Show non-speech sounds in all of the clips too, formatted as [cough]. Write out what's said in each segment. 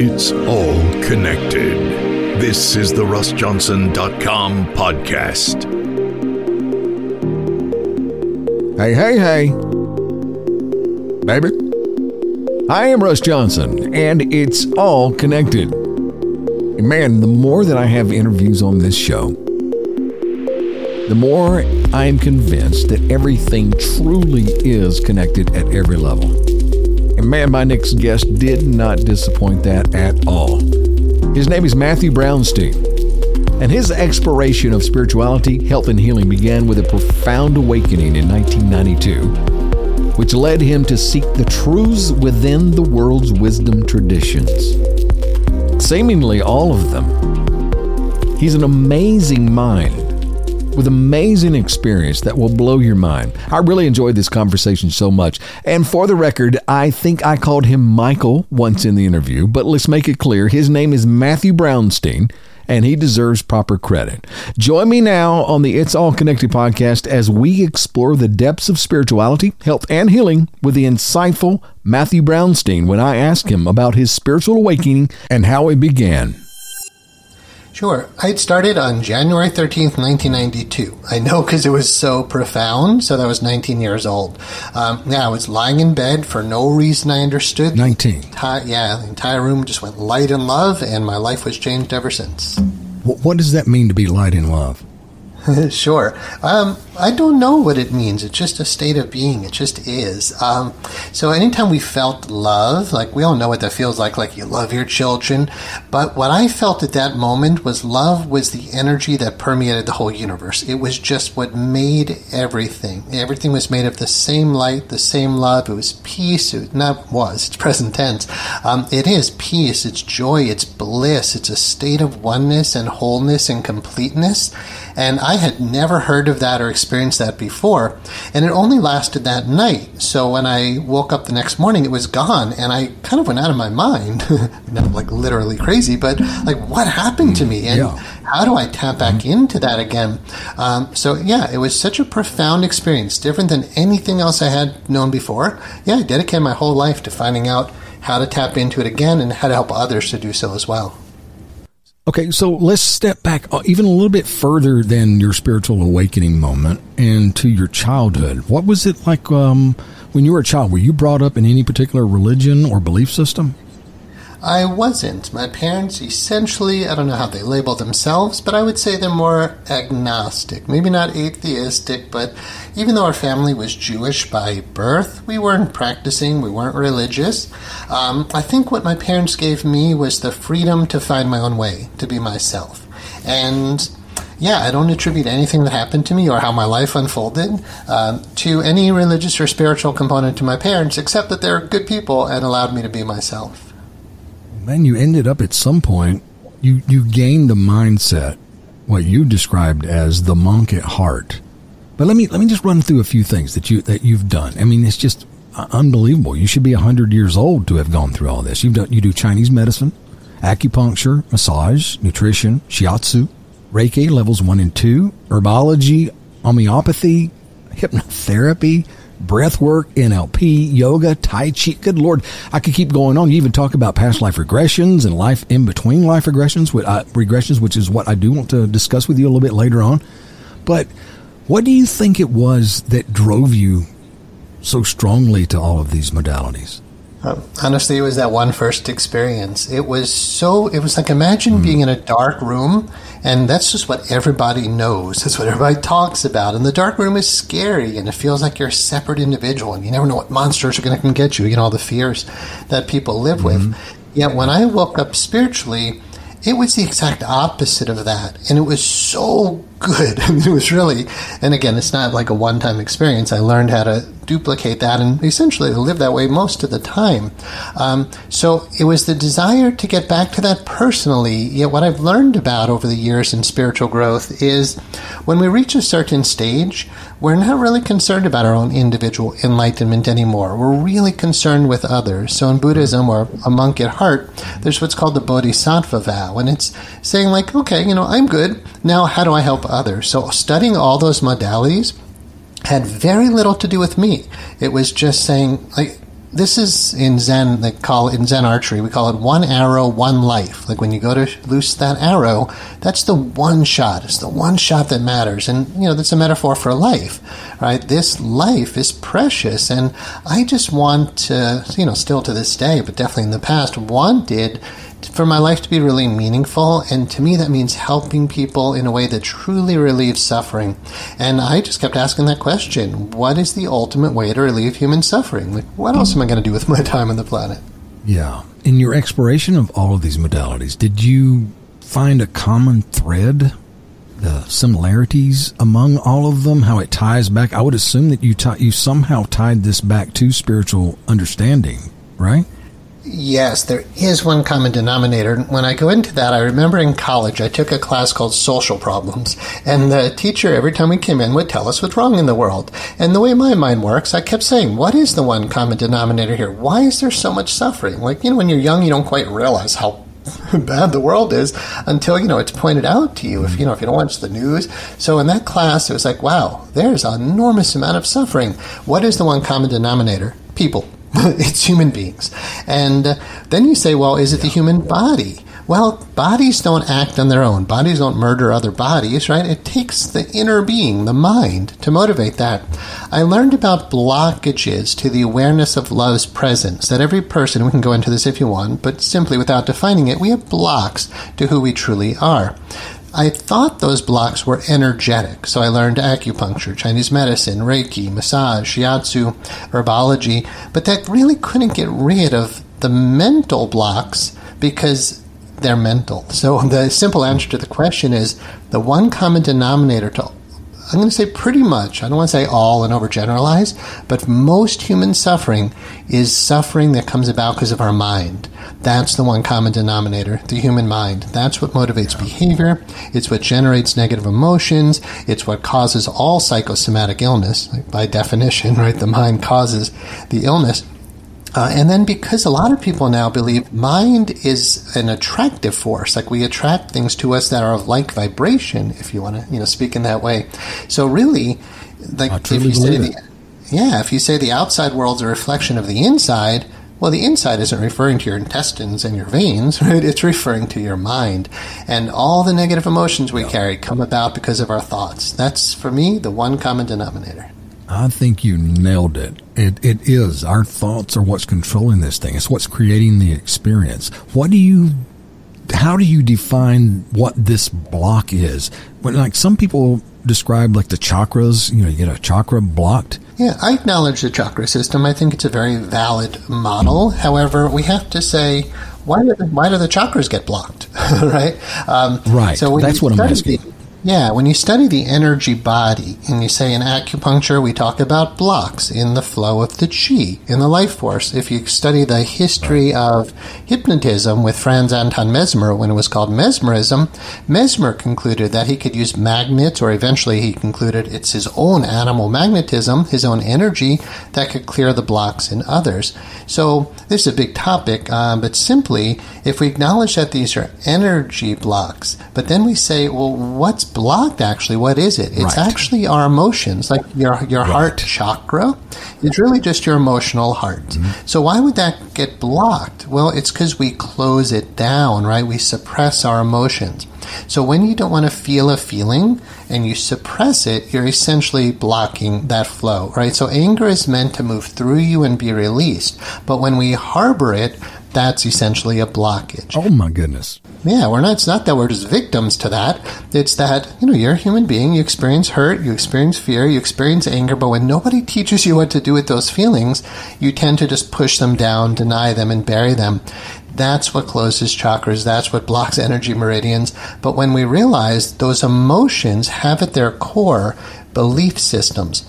It's all connected. This is the RussJohnson.com podcast. Hey, hey, hey. Baby. I am Russ Johnson, and it's all connected. Man, the more that I have interviews on this show, the more I am convinced that everything truly is connected at every level. And man, my next guest did not disappoint that at all. His name is Matthew Brownstein. And his exploration of spirituality, health, and healing began with a profound awakening in 1992, which led him to seek the truths within the world's wisdom traditions. Seemingly all of them. He's an amazing mind with amazing experience that will blow your mind. I really enjoyed this conversation so much. And for the record, I think I called him Michael once in the interview, but let's make it clear his name is Matthew Brownstein and he deserves proper credit. Join me now on the It's All Connected podcast as we explore the depths of spirituality, health, and healing with the insightful Matthew Brownstein when I ask him about his spiritual awakening and how it began. Sure. I had started on January 13th, 1992. I know because it was so profound. So that was 19 years old. Um, yeah, I was lying in bed for no reason I understood. 19. Entire, yeah, the entire room just went light in love, and my life was changed ever since. What does that mean to be light in love? [laughs] sure. Um, I don't know what it means. It's just a state of being. It just is. Um, so anytime we felt love, like we all know what that feels like, like you love your children. But what I felt at that moment was love was the energy that permeated the whole universe. It was just what made everything. Everything was made of the same light, the same love. It was peace. It not was. It's present tense. Um, it is peace. It's joy. It's bliss. It's a state of oneness and wholeness and completeness. And I had never heard of that or experienced that before. And it only lasted that night. So when I woke up the next morning, it was gone. And I kind of went out of my mind. [laughs] Not like literally crazy, but like, what happened to me? And yeah. how do I tap back mm-hmm. into that again? Um, so yeah, it was such a profound experience, different than anything else I had known before. Yeah, I dedicated my whole life to finding out how to tap into it again and how to help others to do so as well. Okay, so let's step back uh, even a little bit further than your spiritual awakening moment and to your childhood. What was it like um, when you were a child? Were you brought up in any particular religion or belief system? I wasn't. My parents essentially, I don't know how they label themselves, but I would say they're more agnostic. Maybe not atheistic, but even though our family was Jewish by birth, we weren't practicing, we weren't religious. Um, I think what my parents gave me was the freedom to find my own way, to be myself. And yeah, I don't attribute anything that happened to me or how my life unfolded uh, to any religious or spiritual component to my parents, except that they're good people and allowed me to be myself man, you ended up at some point, you, you gained the mindset, what you described as the monk at heart. But let me, let me just run through a few things that you, that you've done. I mean, it's just uh, unbelievable. You should be 100 years old to have gone through all this. You've done, you do Chinese medicine, acupuncture, massage, nutrition, shiatsu, Reiki levels one and two, herbology, homeopathy, hypnotherapy, breath work, NLP, yoga, Tai Chi. Good Lord, I could keep going on. You even talk about past life regressions and life in between life regressions, which, uh, regressions, which is what I do want to discuss with you a little bit later on. But what do you think it was that drove you so strongly to all of these modalities? Um, honestly, it was that one first experience. It was so, it was like imagine mm. being in a dark room, and that's just what everybody knows. That's what everybody talks about. And the dark room is scary, and it feels like you're a separate individual, and you never know what monsters are going to come get you, you know, all the fears that people live mm-hmm. with. Yet when I woke up spiritually, it was the exact opposite of that. And it was so good. [laughs] I mean, it was really, and again, it's not like a one time experience. I learned how to duplicate that and essentially live that way most of the time. Um, so it was the desire to get back to that personally. Yet, what I've learned about over the years in spiritual growth is when we reach a certain stage, we're not really concerned about our own individual enlightenment anymore. We're really concerned with others. So in Buddhism or a monk at heart, there's what's called the Bodhisattva vow. And it's saying, like, okay, you know, I'm good. Now, how do I help others. So studying all those modalities had very little to do with me. It was just saying, like, this is in Zen, they call it in Zen archery, we call it one arrow, one life. Like when you go to loose that arrow, that's the one shot. It's the one shot that matters. And, you know, that's a metaphor for life, right? This life is precious. And I just want to, you know, still to this day, but definitely in the past, wanted for my life to be really meaningful. And to me, that means helping people in a way that truly relieves suffering. And I just kept asking that question what is the ultimate way to relieve human suffering? Like, what else am I going to do with [laughs] my time on the planet? Yeah. In your exploration of all of these modalities, did you find a common thread? The similarities among all of them, how it ties back. I would assume that you t- you somehow tied this back to spiritual understanding, right? Yes, there is one common denominator. When I go into that, I remember in college I took a class called Social Problems, and the teacher, every time we came in, would tell us what's wrong in the world. And the way my mind works, I kept saying, What is the one common denominator here? Why is there so much suffering? Like, you know, when you're young, you don't quite realize how [laughs] bad the world is until you know it's pointed out to you if you know if you don't watch the news so in that class it was like wow there's an enormous amount of suffering what is the one common denominator people [laughs] it's human beings. And uh, then you say, well, is it the human body? Well, bodies don't act on their own. Bodies don't murder other bodies, right? It takes the inner being, the mind, to motivate that. I learned about blockages to the awareness of love's presence. That every person, we can go into this if you want, but simply without defining it, we have blocks to who we truly are. I thought those blocks were energetic, so I learned acupuncture, Chinese medicine, Reiki, massage, shiatsu, herbology, but that really couldn't get rid of the mental blocks because they're mental. So the simple answer to the question is the one common denominator to I'm going to say pretty much, I don't want to say all and overgeneralize, but most human suffering is suffering that comes about because of our mind. That's the one common denominator, the human mind. That's what motivates behavior. It's what generates negative emotions. It's what causes all psychosomatic illness. By definition, [laughs] right? The mind causes the illness. Uh, and then because a lot of people now believe mind is an attractive force, like we attract things to us that are of like vibration, if you want to, you know, speak in that way. So really, like if you say the, yeah, if you say the outside world's a reflection of the inside, well, the inside isn't referring to your intestines and your veins, [laughs] right? It's referring to your mind. And all the negative emotions we carry come about because of our thoughts. That's, for me, the one common denominator. I think you nailed it. It it is. Our thoughts are what's controlling this thing. It's what's creating the experience. What do you how do you define what this block is? When like some people describe like the chakras, you know, you get a chakra blocked. Yeah, I acknowledge the chakra system. I think it's a very valid model. However, we have to say why do the, why do the chakras get blocked, [laughs] right? Um, right. So that's what I'm asking. The, yeah, when you study the energy body, and you say in acupuncture, we talk about blocks in the flow of the chi, in the life force. If you study the history of hypnotism with Franz Anton Mesmer, when it was called mesmerism, Mesmer concluded that he could use magnets, or eventually he concluded it's his own animal magnetism, his own energy, that could clear the blocks in others. So this is a big topic, um, but simply, if we acknowledge that these are energy blocks, but then we say, well, what's blocked actually. What is it? It's right. actually our emotions like your your right. heart chakra. Is really just your emotional heart. Mm-hmm. so why would that get blocked? Well it's because we close it down right? We suppress our emotions. So when you don't want to feel a feeling and you suppress it you're essentially blocking that flow right? So anger is meant to move through you and be released. But when we harbor it that's essentially a blockage. Oh my goodness. Yeah, we're not it's not that we're just victims to that. It's that, you know, you're a human being, you experience hurt, you experience fear, you experience anger, but when nobody teaches you what to do with those feelings, you tend to just push them down, deny them and bury them. That's what closes chakras. That's what blocks energy meridians. But when we realize those emotions have at their core belief systems,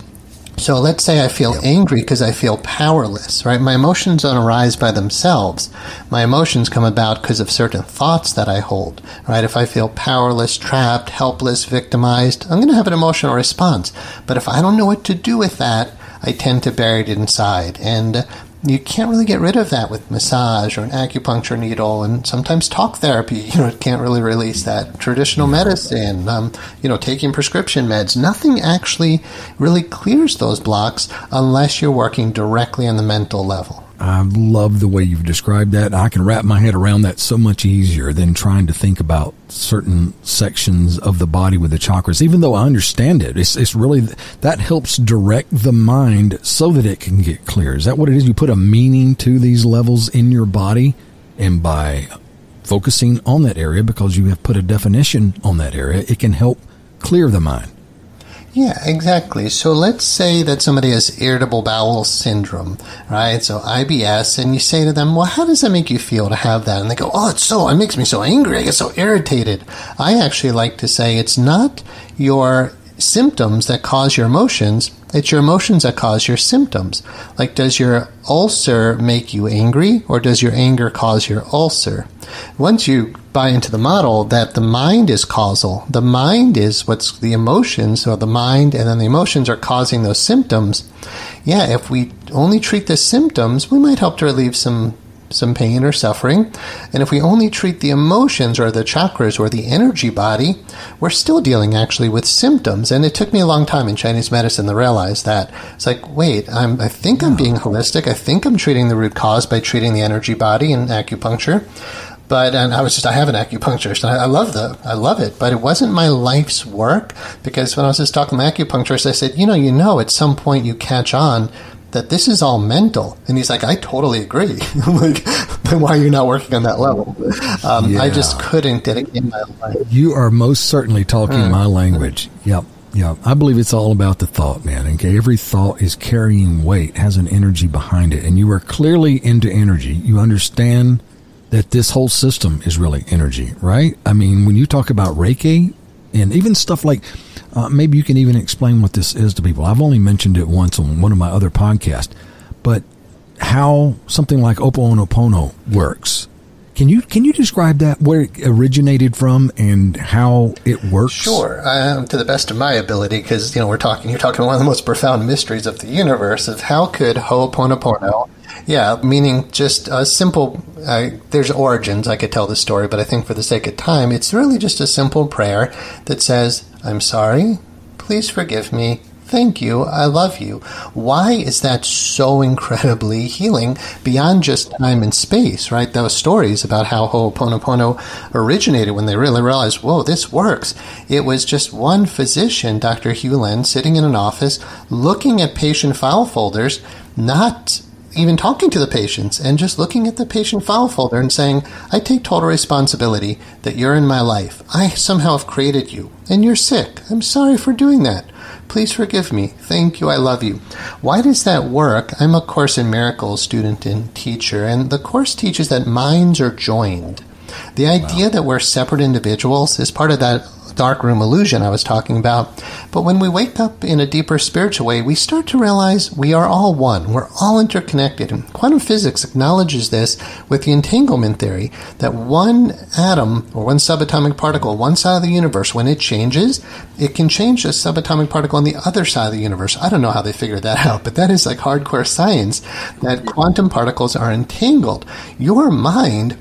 so let's say I feel angry because I feel powerless, right? My emotions don't arise by themselves. My emotions come about because of certain thoughts that I hold, right? If I feel powerless, trapped, helpless, victimized, I'm going to have an emotional response. But if I don't know what to do with that, I tend to bury it inside. And you can't really get rid of that with massage or an acupuncture needle and sometimes talk therapy. [laughs] You know it can't really release that traditional medicine um, you know taking prescription meds. Nothing actually really clears those blocks unless you're working directly on the mental level I love the way you've described that. I can wrap my head around that so much easier than trying to think about certain sections of the body with the chakras. Even though I understand it, it's, it's really that helps direct the mind so that it can get clear. Is that what it is? You put a meaning to these levels in your body, and by focusing on that area, because you have put a definition on that area, it can help clear the mind. Yeah, exactly. So let's say that somebody has irritable bowel syndrome, right? So IBS, and you say to them, well, how does that make you feel to have that? And they go, oh, it's so, it makes me so angry. I get so irritated. I actually like to say it's not your symptoms that cause your emotions. It's your emotions that cause your symptoms. Like, does your ulcer make you angry or does your anger cause your ulcer? Once you buy into the model that the mind is causal, the mind is what's the emotions, or the mind and then the emotions are causing those symptoms. Yeah, if we only treat the symptoms, we might help to relieve some some pain or suffering. And if we only treat the emotions or the chakras or the energy body, we're still dealing actually with symptoms. And it took me a long time in Chinese medicine to realize that. It's like, wait, I'm, I think I'm being holistic. I think I'm treating the root cause by treating the energy body in acupuncture. But and I was just I have an acupuncturist and I, I love the I love it, but it wasn't my life's work because when I was just talking to my acupuncturist, I said, you know, you know, at some point you catch on that this is all mental. And he's like, I totally agree. I'm [laughs] like, then why are you not working on that level? Um, yeah. I just couldn't dedicate my life. You are most certainly talking mm. my language. Yep. Yeah, I believe it's all about the thought, man. Okay, every thought is carrying weight, has an energy behind it, and you are clearly into energy. You understand that this whole system is really energy, right? I mean, when you talk about Reiki and even stuff like uh, maybe you can even explain what this is to people. I've only mentioned it once on one of my other podcasts, but how something like Ho'oponopono works. Can you can you describe that where it originated from and how it works? Sure, um, to the best of my ability, because you know we're talking. You're talking one of the most profound mysteries of the universe of how could Ho'oponopono yeah, meaning just a simple. There's origins. I could tell the story, but I think for the sake of time, it's really just a simple prayer that says, "I'm sorry, please forgive me, Thank you. I love you. Why is that so incredibly healing beyond just time and space, right? Those stories about how Ho'oponopono originated when they really realized, whoa, this works. It was just one physician, Dr. Hew Len, sitting in an office looking at patient file folders, not even talking to the patients and just looking at the patient file folder and saying, I take total responsibility that you're in my life. I somehow have created you and you're sick. I'm sorry for doing that. Please forgive me. Thank you. I love you. Why does that work? I'm a Course in Miracles student and teacher, and the Course teaches that minds are joined. The idea wow. that we're separate individuals is part of that dark room illusion I was talking about. But when we wake up in a deeper spiritual way, we start to realize we are all one. We're all interconnected. And quantum physics acknowledges this with the entanglement theory that one atom or one subatomic particle, one side of the universe, when it changes, it can change the subatomic particle on the other side of the universe. I don't know how they figured that out, but that is like hardcore science that quantum particles are entangled. Your mind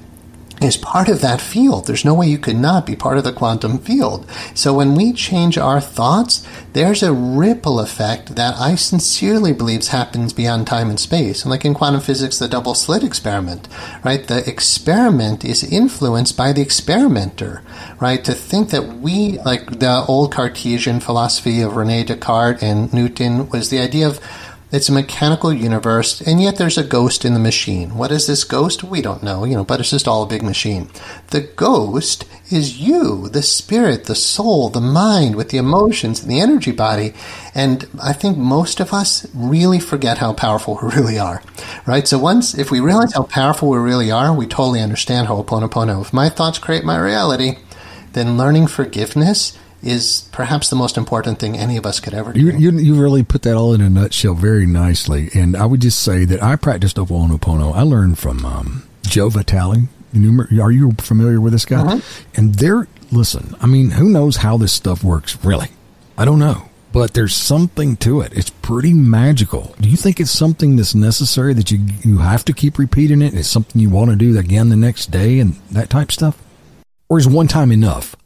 is part of that field. There's no way you could not be part of the quantum field. So when we change our thoughts, there's a ripple effect that I sincerely believe happens beyond time and space. And like in quantum physics, the double slit experiment, right? The experiment is influenced by the experimenter, right? To think that we, like the old Cartesian philosophy of Rene Descartes and Newton was the idea of it's a mechanical universe, and yet there's a ghost in the machine. What is this ghost? We don't know, you know, but it's just all a big machine. The ghost is you, the spirit, the soul, the mind with the emotions and the energy body. And I think most of us really forget how powerful we really are, right? So once, if we realize how powerful we really are, we totally understand Ho'oponopono. If my thoughts create my reality, then learning forgiveness is perhaps the most important thing any of us could ever do. You, you, you, really put that all in a nutshell very nicely. And I would just say that I practiced Ho'oponopono. I learned from um, Joe Vitale. Are you familiar with this guy? Mm-hmm. And there, listen, I mean, who knows how this stuff works, really? I don't know. But there's something to it. It's pretty magical. Do you think it's something that's necessary that you you have to keep repeating it? It's something you want to do again the next day and that type stuff? Or is one time enough?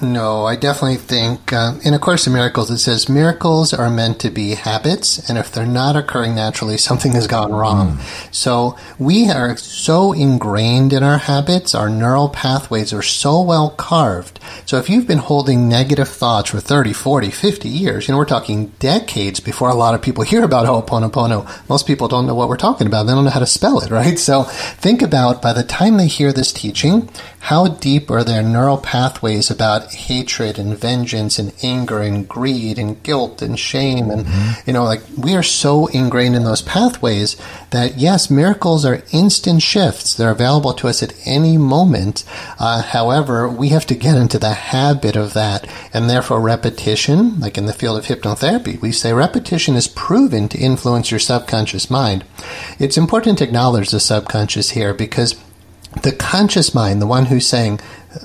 No, I definitely think uh, in A Course in Miracles it says miracles are meant to be habits, and if they're not occurring naturally, something has gone wrong. Mm. So we are so ingrained in our habits, our neural pathways are so well carved. So if you've been holding negative thoughts for 30, 40, 50 years, you know, we're talking decades before a lot of people hear about [laughs] Ho'oponopono. Most people don't know what we're talking about. They don't know how to spell it, right? So think about by the time they hear this teaching, how deep are their neural pathways about hatred and vengeance and anger and greed and guilt and shame and mm-hmm. you know like we are so ingrained in those pathways that yes miracles are instant shifts. They're available to us at any moment. Uh, however we have to get into the habit of that and therefore repetition like in the field of hypnotherapy we say repetition is proven to influence your subconscious mind. It's important to acknowledge the subconscious here because the conscious mind, the one who's saying,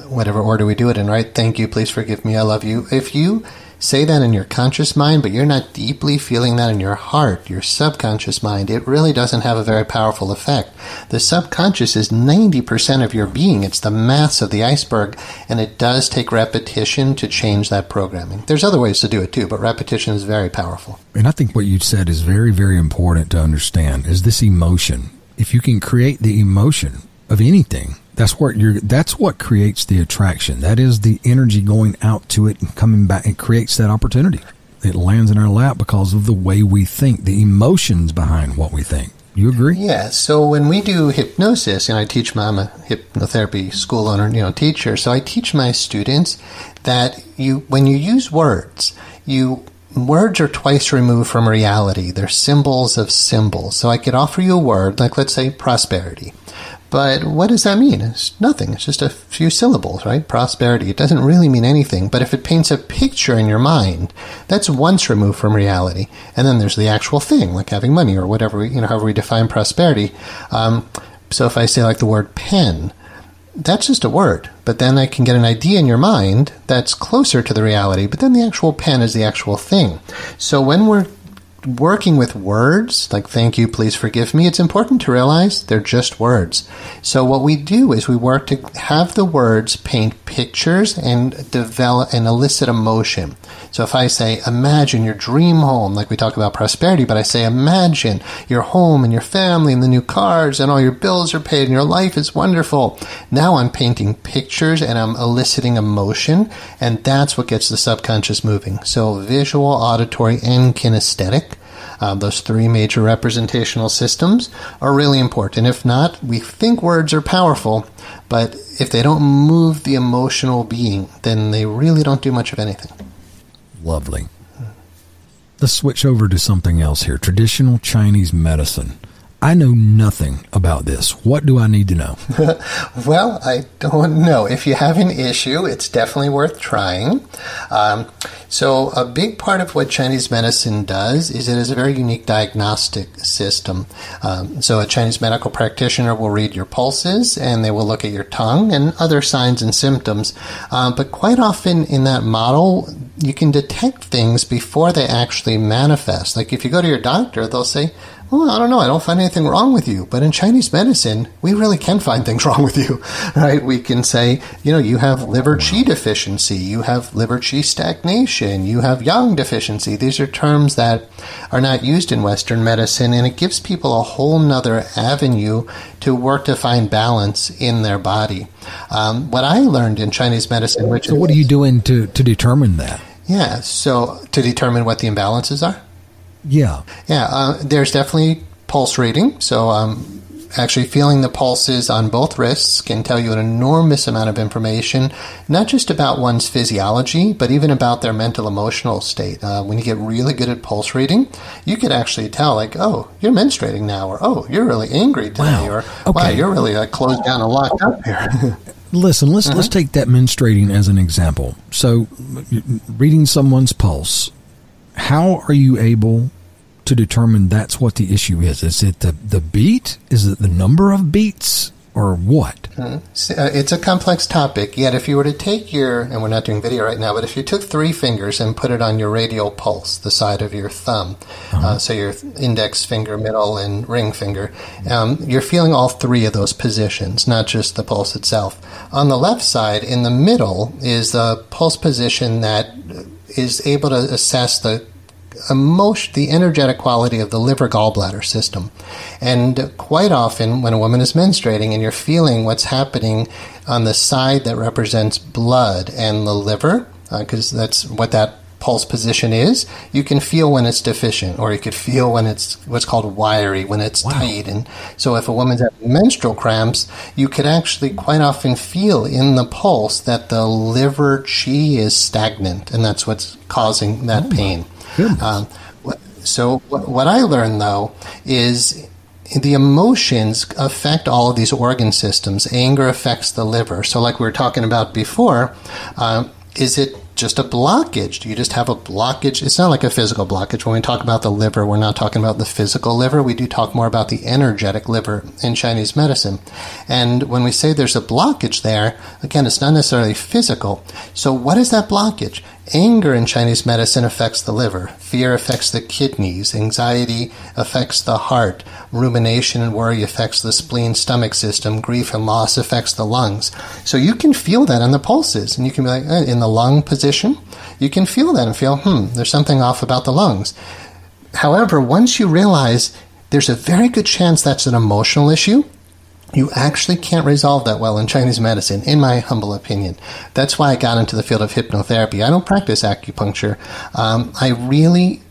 whatever order we do it in, right? Thank you, please forgive me, I love you. If you say that in your conscious mind, but you're not deeply feeling that in your heart, your subconscious mind, it really doesn't have a very powerful effect. The subconscious is 90% of your being. It's the mass of the iceberg, and it does take repetition to change that programming. There's other ways to do it too, but repetition is very powerful. And I think what you said is very, very important to understand is this emotion. If you can create the emotion of anything. That's what you're, that's what creates the attraction. That is the energy going out to it and coming back. It creates that opportunity. It lands in our lap because of the way we think, the emotions behind what we think. You agree? Yeah. So when we do hypnosis, and I teach, I'm a hypnotherapy school owner, you know, teacher. So I teach my students that you, when you use words, you words are twice removed from reality. They're symbols of symbols. So I could offer you a word, like let's say prosperity. But what does that mean? It's nothing. It's just a few syllables, right? Prosperity. It doesn't really mean anything. But if it paints a picture in your mind, that's once removed from reality. And then there's the actual thing, like having money or whatever, you know, however we define prosperity. Um, so if I say like the word pen, that's just a word. But then I can get an idea in your mind that's closer to the reality. But then the actual pen is the actual thing. So when we're working with words, like thank you, please forgive me, it's important to realize they're just words. So what we do is we work to have the words paint pictures and develop and elicit emotion. So if I say, imagine your dream home, like we talk about prosperity, but I say, imagine your home and your family and the new cars and all your bills are paid and your life is wonderful. Now I'm painting pictures and I'm eliciting emotion and that's what gets the subconscious moving. So visual, auditory, and kinesthetic uh, those three major representational systems are really important. If not, we think words are powerful, but if they don't move the emotional being, then they really don't do much of anything. Lovely. Let's switch over to something else here traditional Chinese medicine. I know nothing about this. What do I need to know? [laughs] well, I don't know. If you have an issue, it's definitely worth trying. Um, so, a big part of what Chinese medicine does is it is a very unique diagnostic system. Um, so, a Chinese medical practitioner will read your pulses and they will look at your tongue and other signs and symptoms. Uh, but quite often in that model, you can detect things before they actually manifest. Like if you go to your doctor, they'll say, well, I don't know. I don't find anything wrong with you. But in Chinese medicine, we really can find [laughs] things wrong with you, [laughs] right? We can say, you know, you have liver qi deficiency, you have liver qi stagnation, you have yang deficiency. These are terms that are not used in Western medicine, and it gives people a whole nother avenue to work to find balance in their body. Um, what I learned in Chinese medicine, which so, what are you doing to to determine that? Yeah, so to determine what the imbalances are. Yeah. Yeah, uh, there's definitely pulse reading. So, um, actually feeling the pulses on both wrists can tell you an enormous amount of information, not just about one's physiology, but even about their mental emotional state. Uh, when you get really good at pulse reading, you could actually tell, like, oh, you're menstruating now, or oh, you're really angry today, wow. or okay. wow, you're really like, closed down and locked up here. [laughs] Listen, let's let's uh-huh. take that menstruating as an example. So, reading someone's pulse, how are you able to determine that's what the issue is? Is it the, the beat? Is it the number of beats? or what? Uh, it's a complex topic. Yet, if you were to take your, and we're not doing video right now, but if you took three fingers and put it on your radial pulse, the side of your thumb, uh-huh. uh, so your index finger, middle, and ring finger, um, you're feeling all three of those positions, not just the pulse itself. On the left side, in the middle, is the pulse position that is able to assess the emotion, the energetic quality of the liver gallbladder system. And quite often, when a woman is menstruating and you're feeling what's happening on the side that represents blood and the liver, because uh, that's what that pulse position is, you can feel when it's deficient, or you could feel when it's what's called wiry, when it's wow. tight. And so, if a woman's having menstrual cramps, you could actually quite often feel in the pulse that the liver chi is stagnant, and that's what's causing that oh pain. Um, so, what I learned though is the emotions affect all of these organ systems. Anger affects the liver. So, like we were talking about before, uh, is it just a blockage? Do you just have a blockage? It's not like a physical blockage. When we talk about the liver, we're not talking about the physical liver. We do talk more about the energetic liver in Chinese medicine. And when we say there's a blockage there, again, it's not necessarily physical. So, what is that blockage? Anger in Chinese medicine affects the liver. Fear affects the kidneys. Anxiety affects the heart. Rumination and worry affects the spleen stomach system. Grief and loss affects the lungs. So you can feel that in the pulses. And you can be like, eh, in the lung position, you can feel that and feel, hmm, there's something off about the lungs. However, once you realize there's a very good chance that's an emotional issue, you actually can't resolve that well in Chinese medicine, in my humble opinion. That's why I got into the field of hypnotherapy. I don't practice acupuncture. Um, I really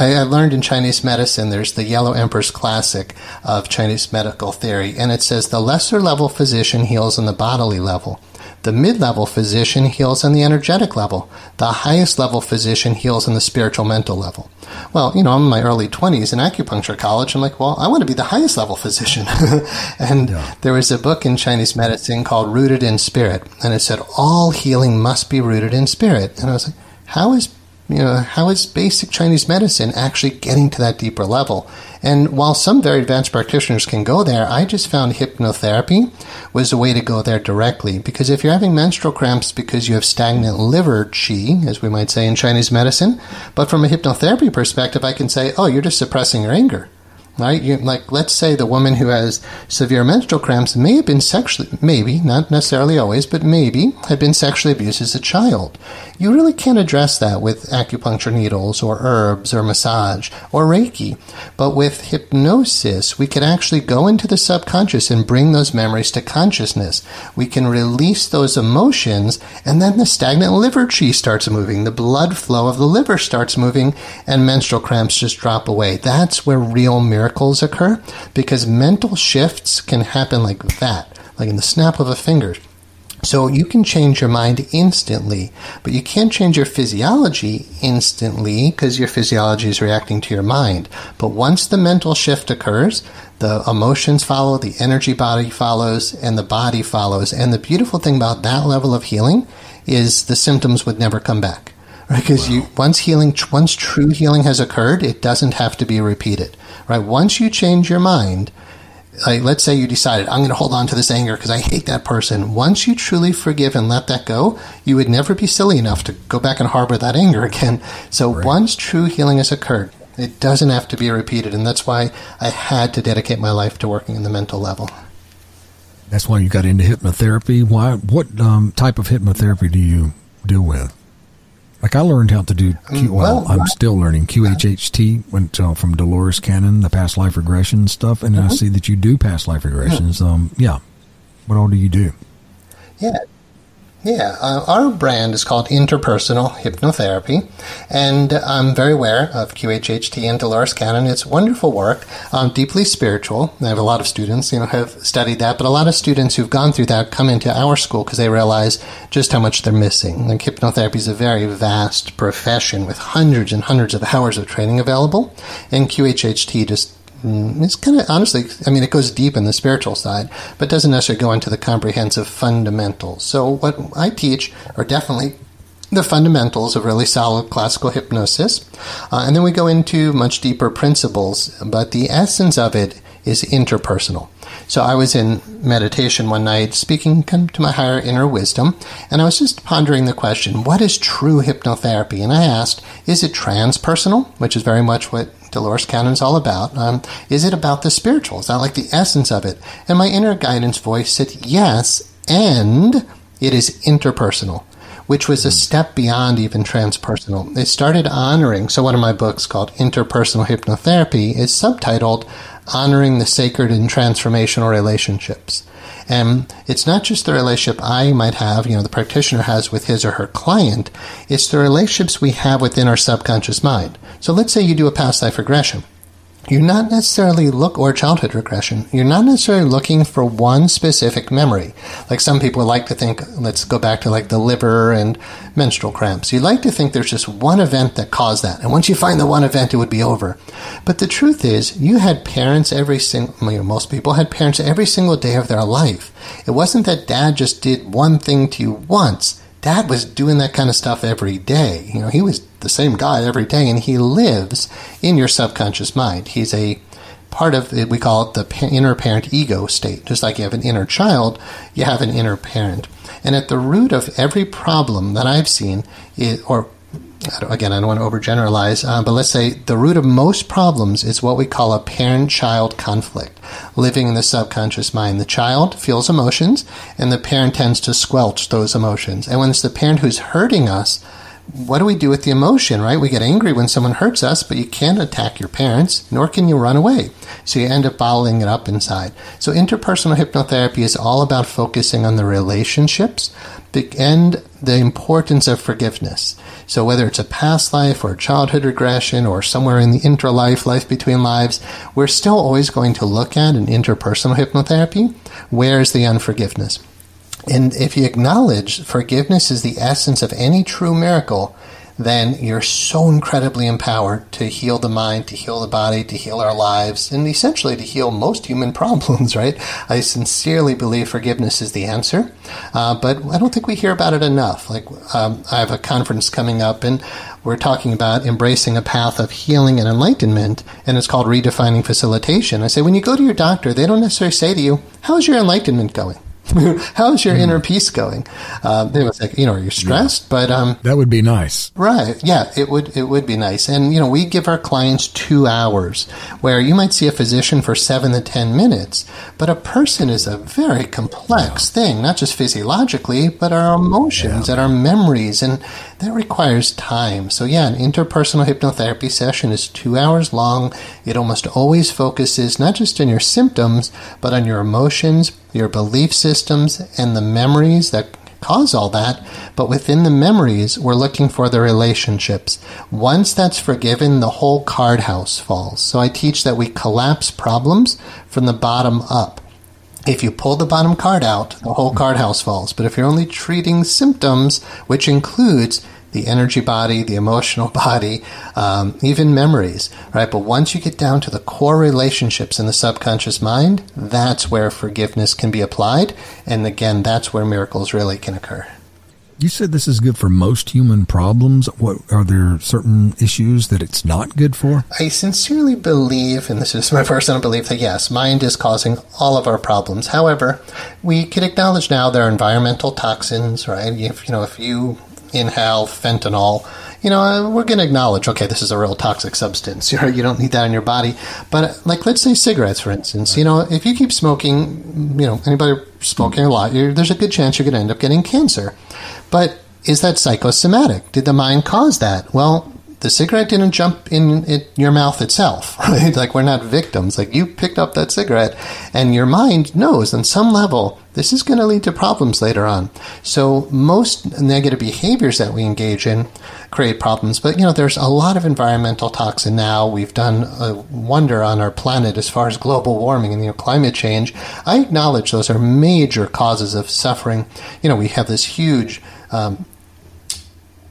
I, learned in Chinese medicine, there's the Yellow Emperor's Classic of Chinese medical theory, and it says the lesser level physician heals on the bodily level. The mid level physician heals on the energetic level. The highest level physician heals on the spiritual mental level. Well, you know, I'm in my early 20s in acupuncture college. I'm like, well, I want to be the highest level physician. [laughs] and yeah. there was a book in Chinese medicine called Rooted in Spirit. And it said, all healing must be rooted in spirit. And I was like, how is you know, how is basic Chinese medicine actually getting to that deeper level? And while some very advanced practitioners can go there, I just found hypnotherapy was a way to go there directly. Because if you're having menstrual cramps because you have stagnant liver qi, as we might say in Chinese medicine, but from a hypnotherapy perspective, I can say, oh, you're just suppressing your anger right? You, like, let's say the woman who has severe menstrual cramps may have been sexually, maybe, not necessarily always, but maybe, had been sexually abused as a child. You really can't address that with acupuncture needles or herbs or massage or Reiki. But with hypnosis, we can actually go into the subconscious and bring those memories to consciousness. We can release those emotions, and then the stagnant liver chi starts moving. The blood flow of the liver starts moving, and menstrual cramps just drop away. That's where real miracles miracles occur because mental shifts can happen like that, like in the snap of a finger. So you can change your mind instantly, but you can't change your physiology instantly because your physiology is reacting to your mind. But once the mental shift occurs, the emotions follow, the energy body follows, and the body follows. And the beautiful thing about that level of healing is the symptoms would never come back. Because wow. you once healing, once true healing has occurred, it doesn't have to be repeated right? Once you change your mind, like let's say you decided I'm going to hold on to this anger because I hate that person. Once you truly forgive and let that go, you would never be silly enough to go back and harbor that anger again. So right. once true healing has occurred, it doesn't have to be repeated, and that's why I had to dedicate my life to working in the mental level. That's why you got into hypnotherapy. Why? What um, type of hypnotherapy do you deal with? Like I learned how to do Q, well, well, I'm still learning QHHT went uh, from Dolores Cannon, the past life regression stuff, and mm-hmm. I see that you do past life regressions. Um, yeah, what all do you do? Yeah, yeah, uh, our brand is called Interpersonal Hypnotherapy, and I'm very aware of QHHT and Dolores Cannon. It's wonderful work, um, deeply spiritual. I have a lot of students, you know, have studied that, but a lot of students who've gone through that come into our school because they realize just how much they're missing. Like hypnotherapy is a very vast profession with hundreds and hundreds of hours of training available, and QHHT just it's kind of honestly, I mean, it goes deep in the spiritual side, but doesn't necessarily go into the comprehensive fundamentals. So, what I teach are definitely the fundamentals of really solid classical hypnosis, uh, and then we go into much deeper principles. But the essence of it is interpersonal. So I was in meditation one night, speaking to my higher inner wisdom, and I was just pondering the question, what is true hypnotherapy? And I asked, is it transpersonal, which is very much what Dolores is all about? Um, is it about the spiritual? Is that like the essence of it? And my inner guidance voice said, yes, and it is interpersonal which was a step beyond even transpersonal. It started honoring, so one of my books called Interpersonal Hypnotherapy is subtitled Honoring the Sacred and Transformational Relationships. And it's not just the relationship I might have, you know, the practitioner has with his or her client, it's the relationships we have within our subconscious mind. So let's say you do a past life regression you're not necessarily look or childhood regression. You're not necessarily looking for one specific memory. Like some people like to think, let's go back to like the liver and menstrual cramps. You like to think there's just one event that caused that. And once you find the one event, it would be over. But the truth is, you had parents every single, know, most people had parents every single day of their life. It wasn't that dad just did one thing to you once dad was doing that kind of stuff every day. You know, he was the same guy every day, and he lives in your subconscious mind. He's a part of it, we call it the inner parent ego state. Just like you have an inner child, you have an inner parent. And at the root of every problem that I've seen, or again, I don't want to overgeneralize, uh, but let's say the root of most problems is what we call a parent child conflict, living in the subconscious mind. The child feels emotions, and the parent tends to squelch those emotions. And when it's the parent who's hurting us, what do we do with the emotion, right? We get angry when someone hurts us, but you can't attack your parents, nor can you run away. So you end up bottling it up inside. So interpersonal hypnotherapy is all about focusing on the relationships and the importance of forgiveness. So whether it's a past life or childhood regression or somewhere in the interlife, life between lives, we're still always going to look at in interpersonal hypnotherapy, where's the unforgiveness? And if you acknowledge forgiveness is the essence of any true miracle, then you're so incredibly empowered to heal the mind, to heal the body, to heal our lives, and essentially to heal most human [laughs] problems, right? I sincerely believe forgiveness is the answer, uh, but I don't think we hear about it enough. Like, um, I have a conference coming up, and we're talking about embracing a path of healing and enlightenment, and it's called redefining facilitation. I say, when you go to your doctor, they don't necessarily say to you, How's your enlightenment going? [laughs] How's your mm. inner peace going? Uh, it was like, you know, are you stressed? Yeah. But um, that would be nice, right? Yeah, it would. It would be nice. And you know, we give our clients two hours, where you might see a physician for seven to ten minutes, but a person is a very complex yeah. thing, not just physiologically, but our emotions yeah. and our memories, and that requires time. So yeah, an interpersonal hypnotherapy session is two hours long. It almost always focuses not just on your symptoms, but on your emotions your belief systems, and the memories that cause all that. But within the memories, we're looking for the relationships. Once that's forgiven, the whole card house falls. So I teach that we collapse problems from the bottom up. If you pull the bottom card out, the whole card house falls. But if you're only treating symptoms, which includes the energy body, the emotional [laughs] body, um, even memories, right? But once you get down to the core relationships in the subconscious mind, that's where forgiveness can be applied. And again, that's where miracles really can occur. You said this is good for most human problems. What are there certain issues that it's not good for? I sincerely believe, and this is [laughs] my personal belief, that yes, mind is causing all of our problems. However, we can acknowledge now there are environmental toxins, right? If you know, if you inhale fentanyl, you know, uh, we're going to acknowledge, okay, this is a real toxic substance. [laughs] You, you don't need that in your body. But uh, like, let's say cigarettes, for instance. You know, if you keep smoking, you know, anybody smoking a lot, there's a good chance you're going to end up getting cancer. But is that psychosomatic? Did the mind cause that? Well, the cigarette didn't jump in, in your mouth itself, [laughs] right? Like we're not victims. Like you picked up that cigarette, and your mind knows on some level this is going to lead to problems later on. So most negative behaviors that we engage in create problems. But you know, there's a lot of environmental toxin now. We've done a wonder on our planet as far as global warming and you know, climate change. I acknowledge those are major causes of suffering. You know, we have this huge um,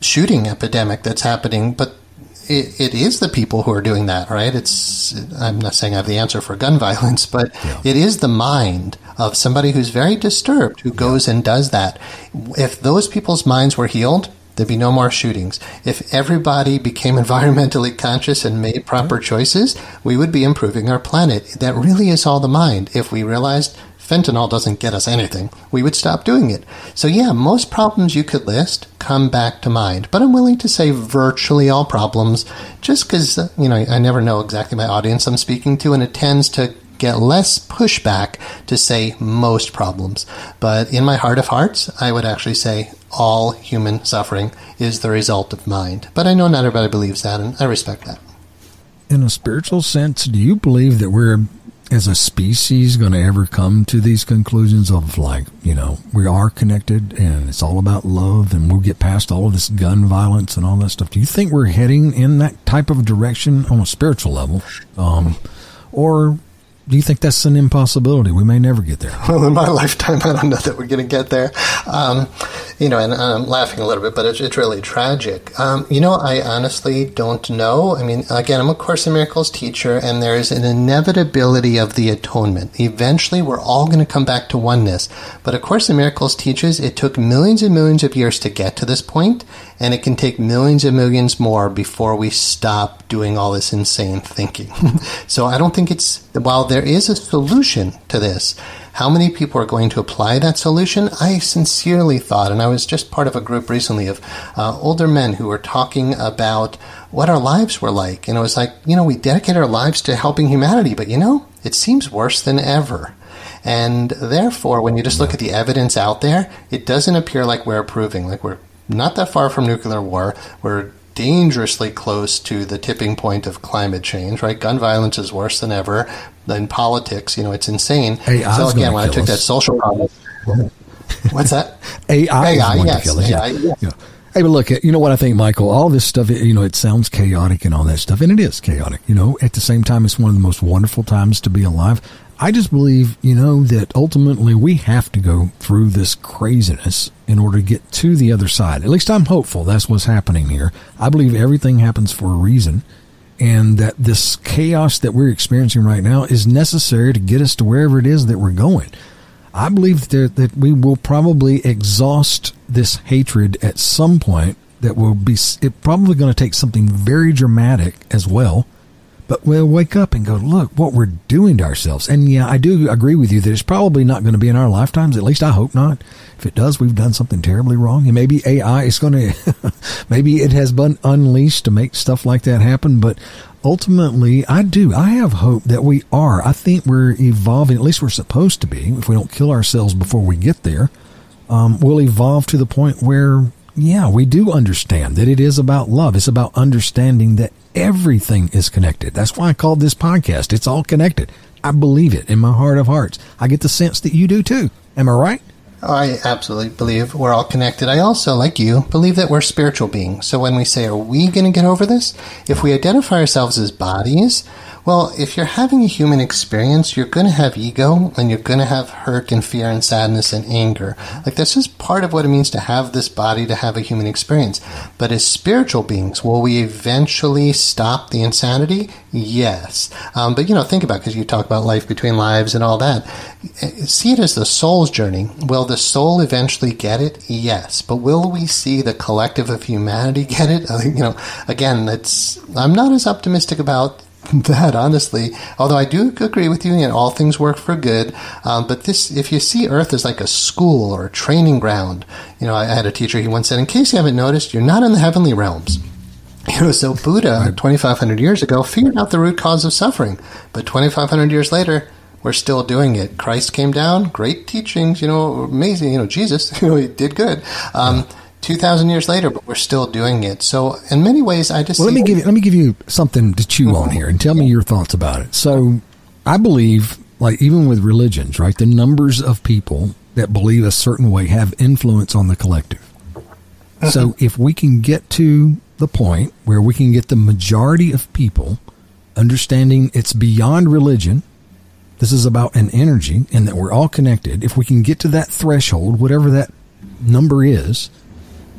shooting epidemic that's happening, but it, it is the people who are doing that, right? It's I'm not saying I have the answer for gun [laughs] violence, but yeah. it is the mind of somebody who's very disturbed who goes and does that. If those people's minds were healed, There'd be no more shootings. If everybody became [laughs] environmentally conscious and made proper choices, we would be improving our planet. That really is all the mind. If we realized fentanyl doesn't get us anything, we would stop doing it. So, yeah, most problems you could list come back to mind. But I'm willing to say virtually all problems just because, you know, I never know exactly my audience I'm speaking to, and it tends to get less pushback to say most problems. But in my heart of hearts, I would actually say all human suffering is the result of mind. But I know not everybody believes that, and I respect that. In a spiritual sense, do you believe that we're, as a species, going to ever come to these conclusions of like, you know, we are connected and it's all about love and we'll get past all of this gun violence and all that stuff? Do you think we're heading in that type of direction on a spiritual level? Um, or do you think that's an impossibility? We may never get there. Well, [laughs] in my lifetime, I don't know that we're going to get there. Um, you know, and I'm laughing a little bit, but it's, it's really tragic. Um, you know, I honestly don't know. I mean, again, I'm a Course in Miracles teacher, and there is an inevitability of the atonement. Eventually, we're all going to come back to oneness. But A Course in Miracles teaches it took millions and millions of years to get to this point, and it can take millions and millions more before we stop doing all this insane thinking. [laughs] so I don't think it's, while there is a solution to this, how many people are going to apply that solution? I sincerely thought, and I was just part of a group recently of uh, older men who were talking about what our lives were like. And it was like, you know, we dedicate our lives to helping humanity, but you know, it seems worse than ever. And therefore, when you just look at the evidence out there, it doesn't appear like we're approving, like we're not that far from nuclear war. We're dangerously close to the tipping point of climate change, right? Gun violence is worse than ever. In politics, you know, it's insane. AI so again, when I took us. that social problem, [laughs] what's that? AI, AI, yes, to kill us. AI, yeah. Yeah. Hey, but look, you know what I think, Michael? All this stuff, you know, it sounds chaotic and all that stuff, and it is chaotic. You know, at the same time, it's one of the most wonderful times to be alive. I just believe, you know, that ultimately we have to go through this craziness in order to get to the other side. At least I'm hopeful that's what's happening here. I believe everything happens for a reason and that this chaos that we're experiencing right now is necessary to get us to wherever it is that we're going. I believe that, that we will probably exhaust this hatred at some point that will be it probably going to take something very dramatic as well but we'll wake up and go, look what we're doing to ourselves. And yeah, I do agree with you that it's probably not going to be in our lifetimes. At least I hope not. If it does, we've done something terribly wrong. And maybe AI is going [laughs] to, maybe it has been unleashed to make stuff like that happen. But ultimately, I do. I have hope that we are. I think we're evolving. At least we're supposed to be. If we don't kill ourselves before we get there, um, we'll evolve to the point where yeah, we do understand that it is about love. It's about understanding that everything is connected. That's why I called this podcast. It's all connected. I believe it in my heart of hearts. I get the sense that you do too. Am I right? Oh, I absolutely believe we're all connected. I also, like you, believe that we're spiritual beings. So when we say, are we going to get over this? If we identify ourselves as bodies, well, if you're having a human experience, you're going to have ego and you're going to have hurt and fear and sadness and anger. Like, this is part of what it means to have this body, to have a human experience. But as spiritual beings, will we eventually stop the insanity? Yes. Um, but, you know, think about because you talk about life between lives and all that. See it as the soul's journey. Will the soul eventually get it? Yes. But will we see the collective of humanity [laughs] get it? You know, again, it's, I'm not as optimistic about [laughs] that honestly. Although I do agree with you, you know, all things work for good. Um, but this, if you see Earth as like a school or a training ground, you know, I, I had a teacher. He once said, "In case you haven't noticed, you're not in the heavenly realms." [laughs] You know, so Buddha, 2,500 years ago, figured out the root cause of suffering. But 2,500 years later, we're still doing it. Christ came down, great teachings, you know, amazing. You know, Jesus, [laughs] you know, he did good. Um, 2,000 years later, but we're still doing it. So, in many ways, I just. Well, let me, give you, let me give you something to chew mm-hmm. on here and tell me your thoughts about it. So, I believe, like, even with religions, right, the numbers of people that believe a certain way have influence on the collective. Mm-hmm. So, if we can get to the point where we can get the majority of people understanding it's beyond religion, this is about an energy and that we're all connected. If we can get to that threshold, whatever that number is,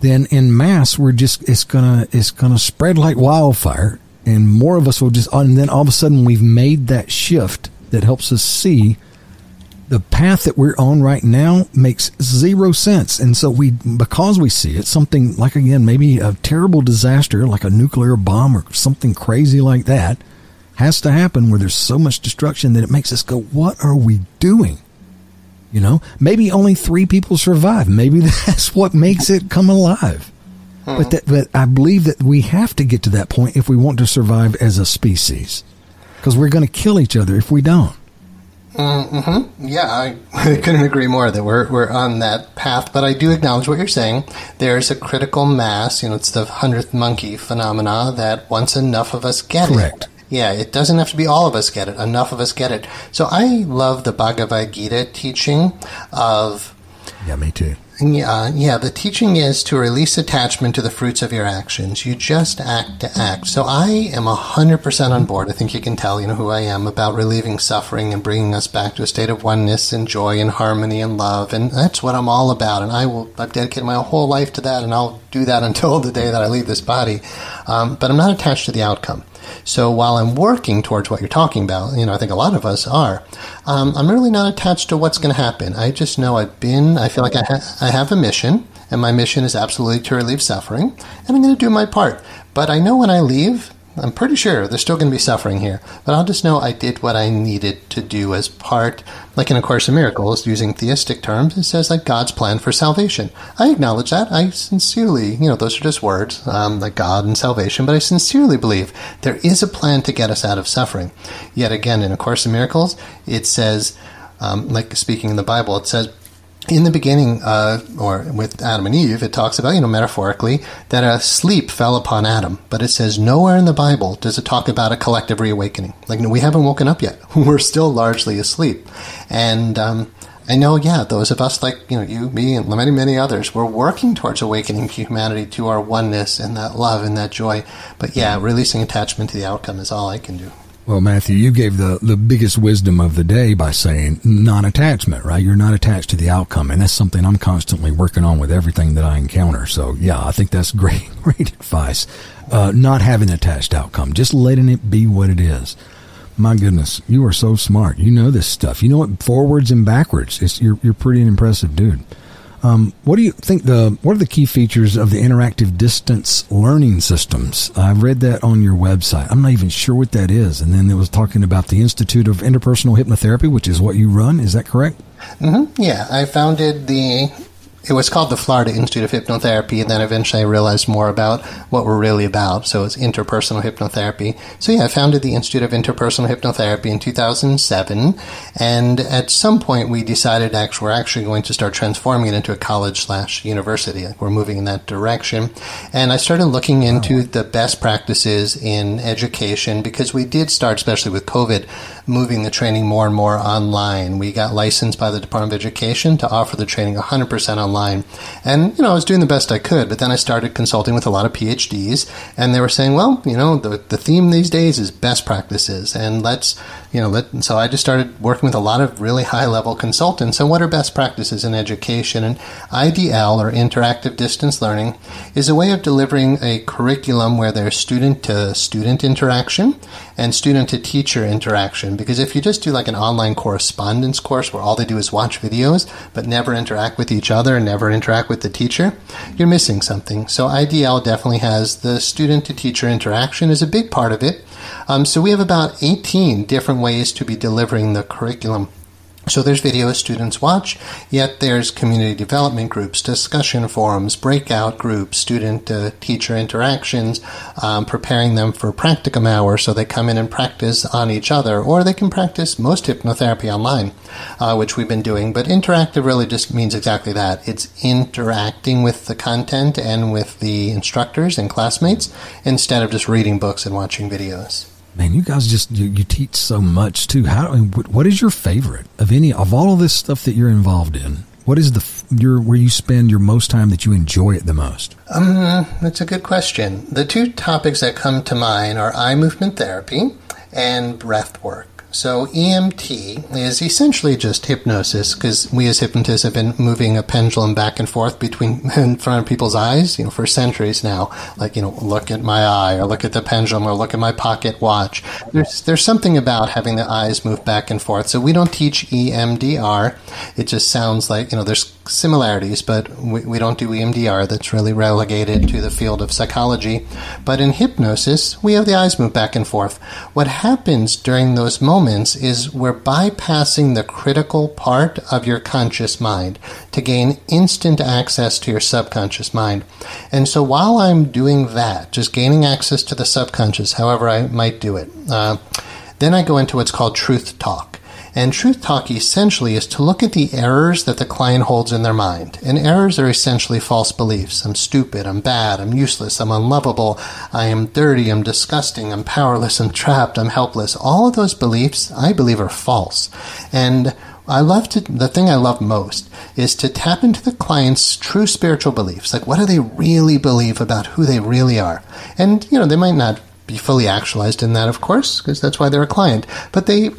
then in mass we're just it's gonna it's gonna spread like wildfire and more of us will just and then all of a sudden we've made that shift that helps us see the path that we're on right now makes zero sense. And so we, because we see it, something like again, maybe a terrible disaster, like a nuclear bomb or something crazy like that has to happen where there's so much destruction that it makes us go, what are we doing? You know, maybe only three people survive. Maybe [laughs] that's what makes it come alive. Hmm. But that, but I believe that we have to get to that point if we want to survive as a species, because we're going to kill each other if we don't. Mm-hmm. Yeah, I, I, [laughs] couldn't agree more that we're, we're on that path. But I do acknowledge what you're saying. There's a critical mass, you know, it's the hundredth monkey phenomena that once enough of us get Correct. it. Yeah, it doesn't have to be all of us get it. Enough of us get it. So I love the Bhagavad Gita teaching of. Yeah, me too. Yeah, yeah. The teaching is to release attachment to the fruits of your actions. You just act to act. So I am hundred percent on board. I think you can tell, you know, who I am about relieving suffering and bringing us back to a state of oneness and joy and harmony and love. And that's what I'm all about. And I will. I've dedicated my whole life to that, and I'll do that [laughs] until the day that I leave this body. Um, but I'm not attached to the outcome. So while I'm working towards what you're talking about, you know, I think a lot of us are, um, I'm really not attached to what's going to happen. I just know I've been, I feel like I, ha- I have a mission, and my mission is absolutely to relieve suffering, and I'm going to do my part. But I know when I leave, I'm pretty sure there's still going to be suffering here, but I'll just know I did what I needed to do as part, like in A Course in Miracles, using theistic terms, it says like God's plan for salvation. I acknowledge that. I sincerely, you know, those are just words, um, like God and salvation, but I sincerely believe there is a plan to get us out of suffering. Yet again, in A Course in Miracles, it says, um, like speaking in the Bible, it says, in the beginning, uh, or with Adam and Eve, it talks about, you know, metaphorically, that a sleep fell upon Adam. But it says nowhere in the Bible does it talk about a collective reawakening. Like, we haven't woken up yet. [laughs] We're still largely asleep. And, um, I know, yeah, those of us like, you know, you, me, and many, many others, we're working towards awakening humanity to our oneness and that love and that joy. But yeah, releasing attachment to the outcome is all I can do. Well, Matthew, you gave the, the biggest wisdom of the day by saying non attachment, right? You're not attached to the outcome. And that's something I'm constantly working on with everything that I encounter. So, yeah, I think that's [laughs] great, great advice. Uh, not having attached outcome, just letting it be what it is. My goodness, you are so smart. You know this stuff. You know it forwards and backwards. It's, you're, you're pretty an impressive dude. Um, what do you think the what are the key features of the interactive distance learning systems? I read that on your website. I'm not even sure what that is. And then it was talking about the Institute of Interpersonal Hypnotherapy, which is what you run. Is that correct? Mm-hmm. Yeah, I founded the it was called the Florida Institute of Hypnotherapy, and then eventually I realized more about what we're really about. So it's interpersonal hypnotherapy. So yeah, I founded the Institute of Interpersonal Hypnotherapy in 2007, and at some point we decided actually we're actually going to start transforming it into a college slash university. Like we're moving in that direction, and I started looking oh, into the best practices in education because we did start, especially with COVID, moving the training more and more online. We got licensed by the Department of Education to offer the training 100% online online. And, you know, I was doing the best I could, but then I started consulting with a lot of PhDs, and they were saying, well, you know, the, the theme these days is best practices, and let's, you know, let, so I just started working with a lot of really high level consultants. And what are best practices in education? And IDL, or interactive distance learning, is a way of delivering a curriculum where there's student to student interaction and student to teacher interaction. Because if you just do like an online correspondence course where all they do is watch videos but never interact with each other and never interact with the teacher, you're missing something. So IDL definitely has the student to teacher interaction is a big part of it. Um, so we have about 18 different ways to be delivering the curriculum. So there's videos students watch, yet there's community development groups, discussion forums, breakout groups, student to teacher interactions, um, preparing them for practicum hours so they come in and practice on each other, or they can practice most hypnotherapy online, uh, which we've been doing. But interactive really just means exactly that. It's interacting with the content and with the instructors and classmates instead of just reading books and watching videos. Man, you guys just you, you teach so much too. How what is your favorite of any of all of this stuff that you're involved in? What is the your where you spend your most time that you enjoy it the most? Um, that's a good question. The two topics that come to mind are eye movement therapy and breath work. So EMT is essentially just hypnosis because we as hypnotists have been moving a pendulum back and forth between [laughs] in front of people's eyes, you know, for centuries now. Like, you know, look at my eye or look at the pendulum or look at my pocket watch. There's there's something about having the eyes move back and forth. So we don't teach EMDR. It just sounds like, you know, there's similarities, but we, we don't do EMDR. That's really relegated to the field of psychology. But in hypnosis, we have the eyes move back and forth. What happens during those moments is we're bypassing the critical part of your conscious mind to gain instant access to your subconscious mind. And so while I'm doing that, just gaining access to the subconscious, however I might do it, uh, then I go into what's called truth talk. And truth talk essentially is to look at the errors that the client holds in their mind. And errors are essentially false beliefs. I'm stupid, I'm bad, I'm useless, I'm unlovable, I am dirty, I'm disgusting, I'm powerless, I'm trapped, I'm helpless. All of those beliefs, I believe, are false. And I love to, the thing I love most is to tap into the client's true spiritual beliefs. Like, what do they really believe about who they really are? And, you know, they might not be fully actualized in that, of course, because that's why they're a client. But they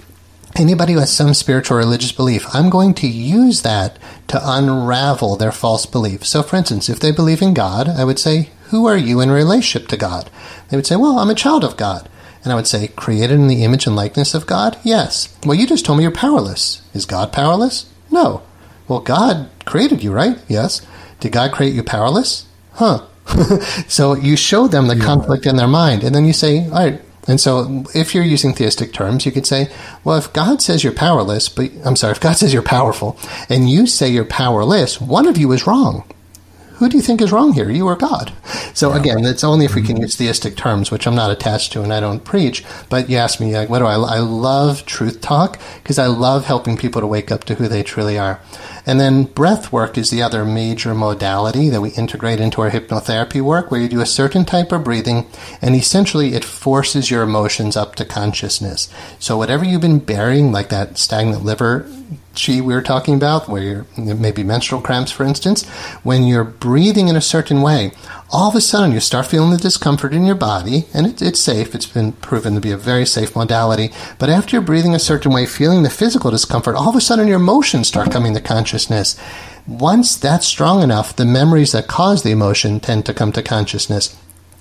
anybody who has some spiritual or religious belief, I'm going to use that to unravel their false belief. So, for instance, if they believe in God, I would say, Who are you in relationship to God? They would say, Well, I'm a child of God. And I would say, Created in the image and likeness of God? Yes. Well, you just told me you're powerless. Is God powerless? No. Well, God created you, right? Yes. Did God create you powerless? Huh. [laughs] so you show them the yeah. conflict in their mind, and then you say, All right, and so, if you're using theistic terms, you could say, well, if God says you're powerless, but I'm sorry, if God says you're powerful and you say you're powerless, one of you is wrong. Who do you think is wrong here, you or God? So yeah. again, it's only if we can use theistic terms, which I'm not attached to and I don't preach. But you ask me, like, what do I? I love truth talk because I love helping people to wake up to who they truly are. And then breath work is the other major modality that we integrate into our hypnotherapy work, where you do a certain type of breathing, and essentially it forces your emotions up to consciousness. So whatever you've been burying, like that stagnant liver chi we were talking about, where maybe menstrual cramps, for instance, when you're breathing in a certain way, all of a sudden you start feeling the discomfort in your body, and it, it's safe. It's been proven to be a very safe modality. But after you're breathing a certain way, feeling the physical discomfort, all of a sudden your emotions start coming to consciousness. Once that's strong enough, the memories that cause the emotion tend to come to consciousness.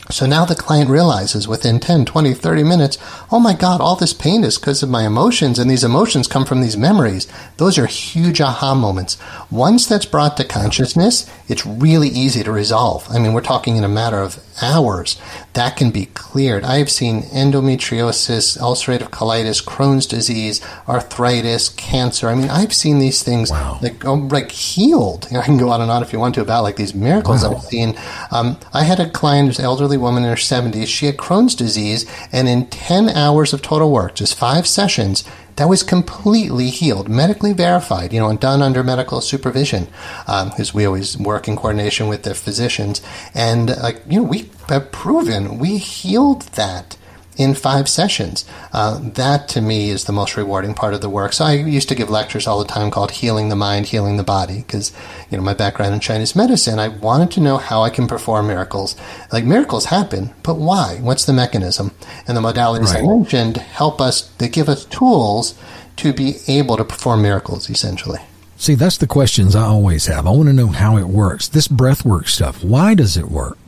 So now the client realizes within 10, 20, 30 minutes, oh my God, all this pain is because of my emotions, and these emotions come from these memories. Those are huge aha moments. Once that's brought to consciousness, it's really easy to resolve. I mean, we're talking in a matter of hours. That can be cleared. I've seen endometriosis, ulcerative colitis, Crohn's disease, arthritis, cancer. I mean, I've seen these things wow. like, oh, like healed. You know, I can go on and on if you want to about like these miracles wow. I've seen. Um, I had a client who's elderly elderly woman in her 70s. She had Crohn's disease, and in 10 hours of total work, just five sessions, that was completely healed, medically verified, you know, and done under medical supervision, because um, we always work in coordination with the physicians. And, uh, you know, we have proven we healed that in five sessions. Uh, that to me is the most rewarding part of the work. So I used to give lectures all the time called Healing the Mind, Healing the Body, because, you know, my background in Chinese medicine, I wanted to know how I can perform miracles. Like miracles happen, but why? What's the mechanism? And the modalities right. I mentioned help us, they give us tools to be able to perform miracles, essentially. See, that's the questions I always have. I want to know how it works. This breath work stuff, why does it work?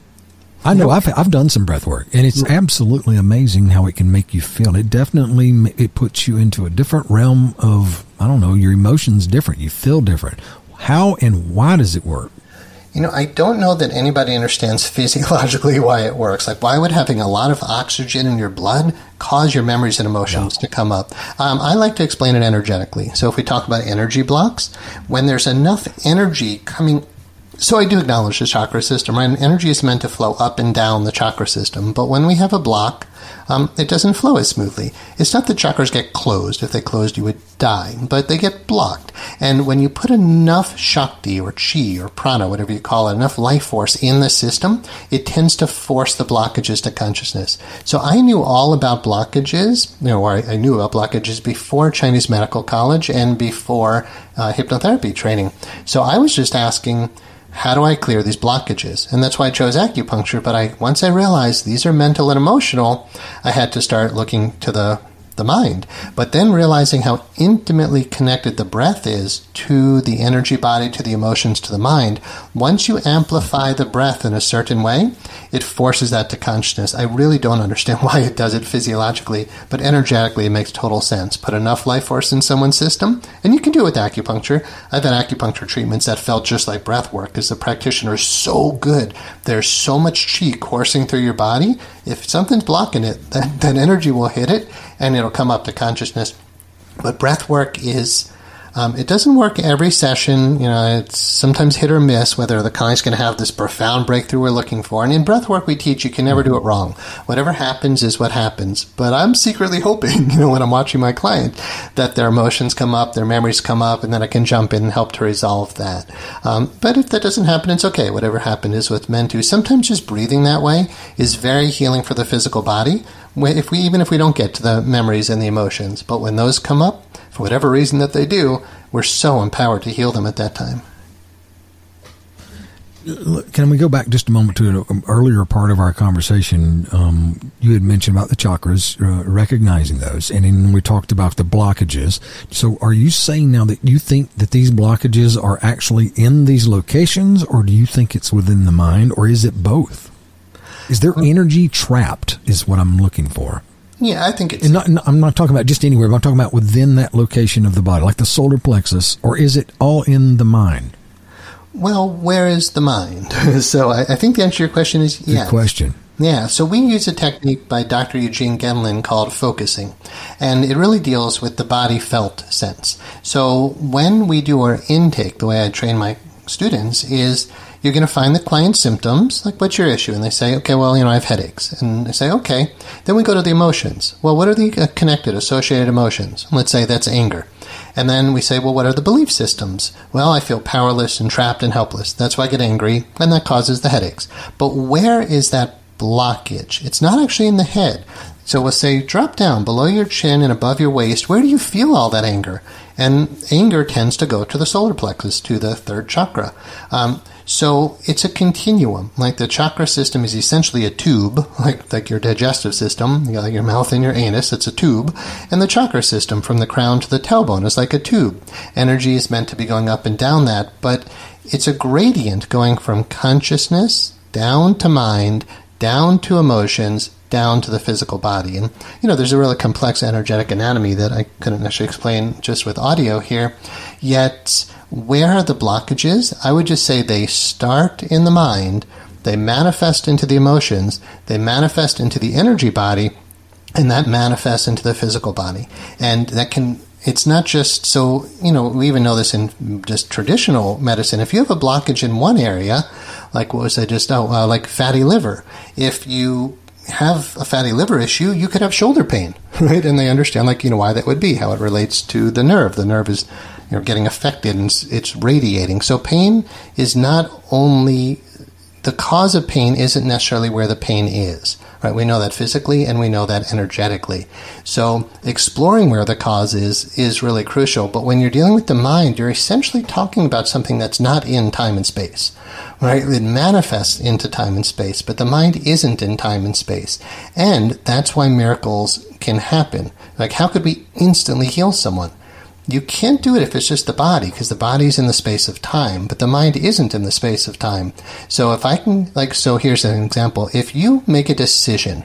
I know I've I've done some breath work, and it's absolutely amazing how it can make you feel. It definitely it puts you into a different realm of I don't know your emotions different. You feel different. How and why does it work? You know, I don't know that anybody understands [laughs] physiologically why it works. Like, why would having a lot of oxygen in your blood cause your memories and emotions to come up? Um, I like to explain it energetically. So, if we talk about energy blocks, when there's enough energy coming so I do acknowledge the chakra system, right? And energy is meant to flow up and down the chakra system. But when we have a block, um, it doesn't flow as smoothly. It's not that chakras get closed. If they closed, you would die, but they get blocked. And when you put enough Shakti or Chi or Prana, whatever you call it, enough life force in the system, it tends to force the blockages to consciousness. So I knew all about blockages, you know, or I, knew about blockages before Chinese Medical College and before uh, hypnotherapy training. So I was just asking, how do I clear these blockages? And that's why I chose acupuncture. But I once I realized these are mental and emotional, I had to start looking to the the mind. But then realizing how intimately connected the breath is to the energy body, to the emotions, to the mind, once you amplify the breath in a certain way, it forces that to consciousness. I really don't understand [laughs] why it does it physiologically, but energetically it makes total sense. Put enough life force in someone's system, and you can do it with acupuncture. I've had acupuncture treatments that felt just like breath work because the practitioner is so good. There's so much chi coursing through your body. If something's blocking it, [laughs] then, that energy will hit it and it'll come up to consciousness. But breath work is um, it doesn't work every session. You know, it's sometimes hit or miss whether the client's going to have this profound breakthrough we're looking for. And in breath work, we teach you can never do it wrong. Whatever happens is what happens. But I'm secretly [laughs] hoping, you know, when I'm watching my client, that their emotions come up, their memories come up, and then I can jump in and help to resolve that. Um, but if that doesn't happen, it's okay. Whatever happened is what's meant to. Sometimes just breathing that way is very healing for the physical body. If we even if we don't get to the memories and the emotions, but when those come up, for whatever reason that they do, we're so empowered to heal them at that time. Can we go back just a moment to an earlier part of our conversation? Um, you had mentioned about the chakras, uh, recognizing those, and then we talked about the blockages. So, are you saying now that you think that these blockages are actually in these locations, or do you think it's within the mind, or is it both? Is there energy trapped? Is what I'm looking for. Yeah, I think it's. Not, I'm not talking about just anywhere, but I'm talking about within that location of the body, like the solar plexus, or is it all in the mind? Well, where is the mind? [laughs] so I, I, think the answer to your question is yes. Good question. Yeah, so we use a technique by Dr. Eugene Gendlin called focusing, and it really deals with the body felt sense. So when we do our intake, the way I train my students is you're going to find the client's symptoms, like what's your issue? And they say, okay, well, you know, I have headaches. And they say, okay. Then we go to the emotions. Well, what are the uh, connected, associated emotions? Let's say that's anger. And then we say, well, what are the belief systems? Well, I feel powerless and trapped and helpless. That's why I get angry, and that causes the headaches. But where is that blockage? It's not actually in the head. So we'll say, drop down below your chin and above your waist. Where do you feel all that anger? And anger tends to go to the solar plexus, to the third chakra. Um, so it's a continuum. Like the chakra system is essentially a tube, [laughs] like, like your digestive system, you got your mouth and your anus, it's a tube. And the chakra system from the crown to the tailbone is like a tube. Energy is meant to be going up and down that, but it's a gradient going from consciousness down to mind, down to emotions, down to the physical body. And, you know, there's a really complex energetic anatomy that I couldn't actually explain just with audio here. Yet, where are the blockages? I would just say they start in the mind, they manifest into the emotions, they manifest into the energy body, and that manifests into the physical body. And that can it's not just so you know we even know this in just traditional medicine if you have a blockage in one area like what was i just oh uh, like fatty liver if you have a fatty liver issue you could have shoulder pain [laughs] right and they understand like you know why that would be how it relates to the nerve the nerve is you know, getting affected and it's radiating. So pain is not only the cause of pain isn't necessarily where the pain is. Right? We know that physically and we know that energetically. So exploring where the cause is is really crucial. But when you're dealing with the mind, you're essentially talking about something that's not in time and space. Right? It manifests into time and space, but the mind isn't in time and space. And that's why miracles can happen. Like how could we instantly heal someone? You can't do it if it's just the body, because the body's in the space of time, but the mind isn't in the space of time. So if I can, like, so here's an example. If you make a decision,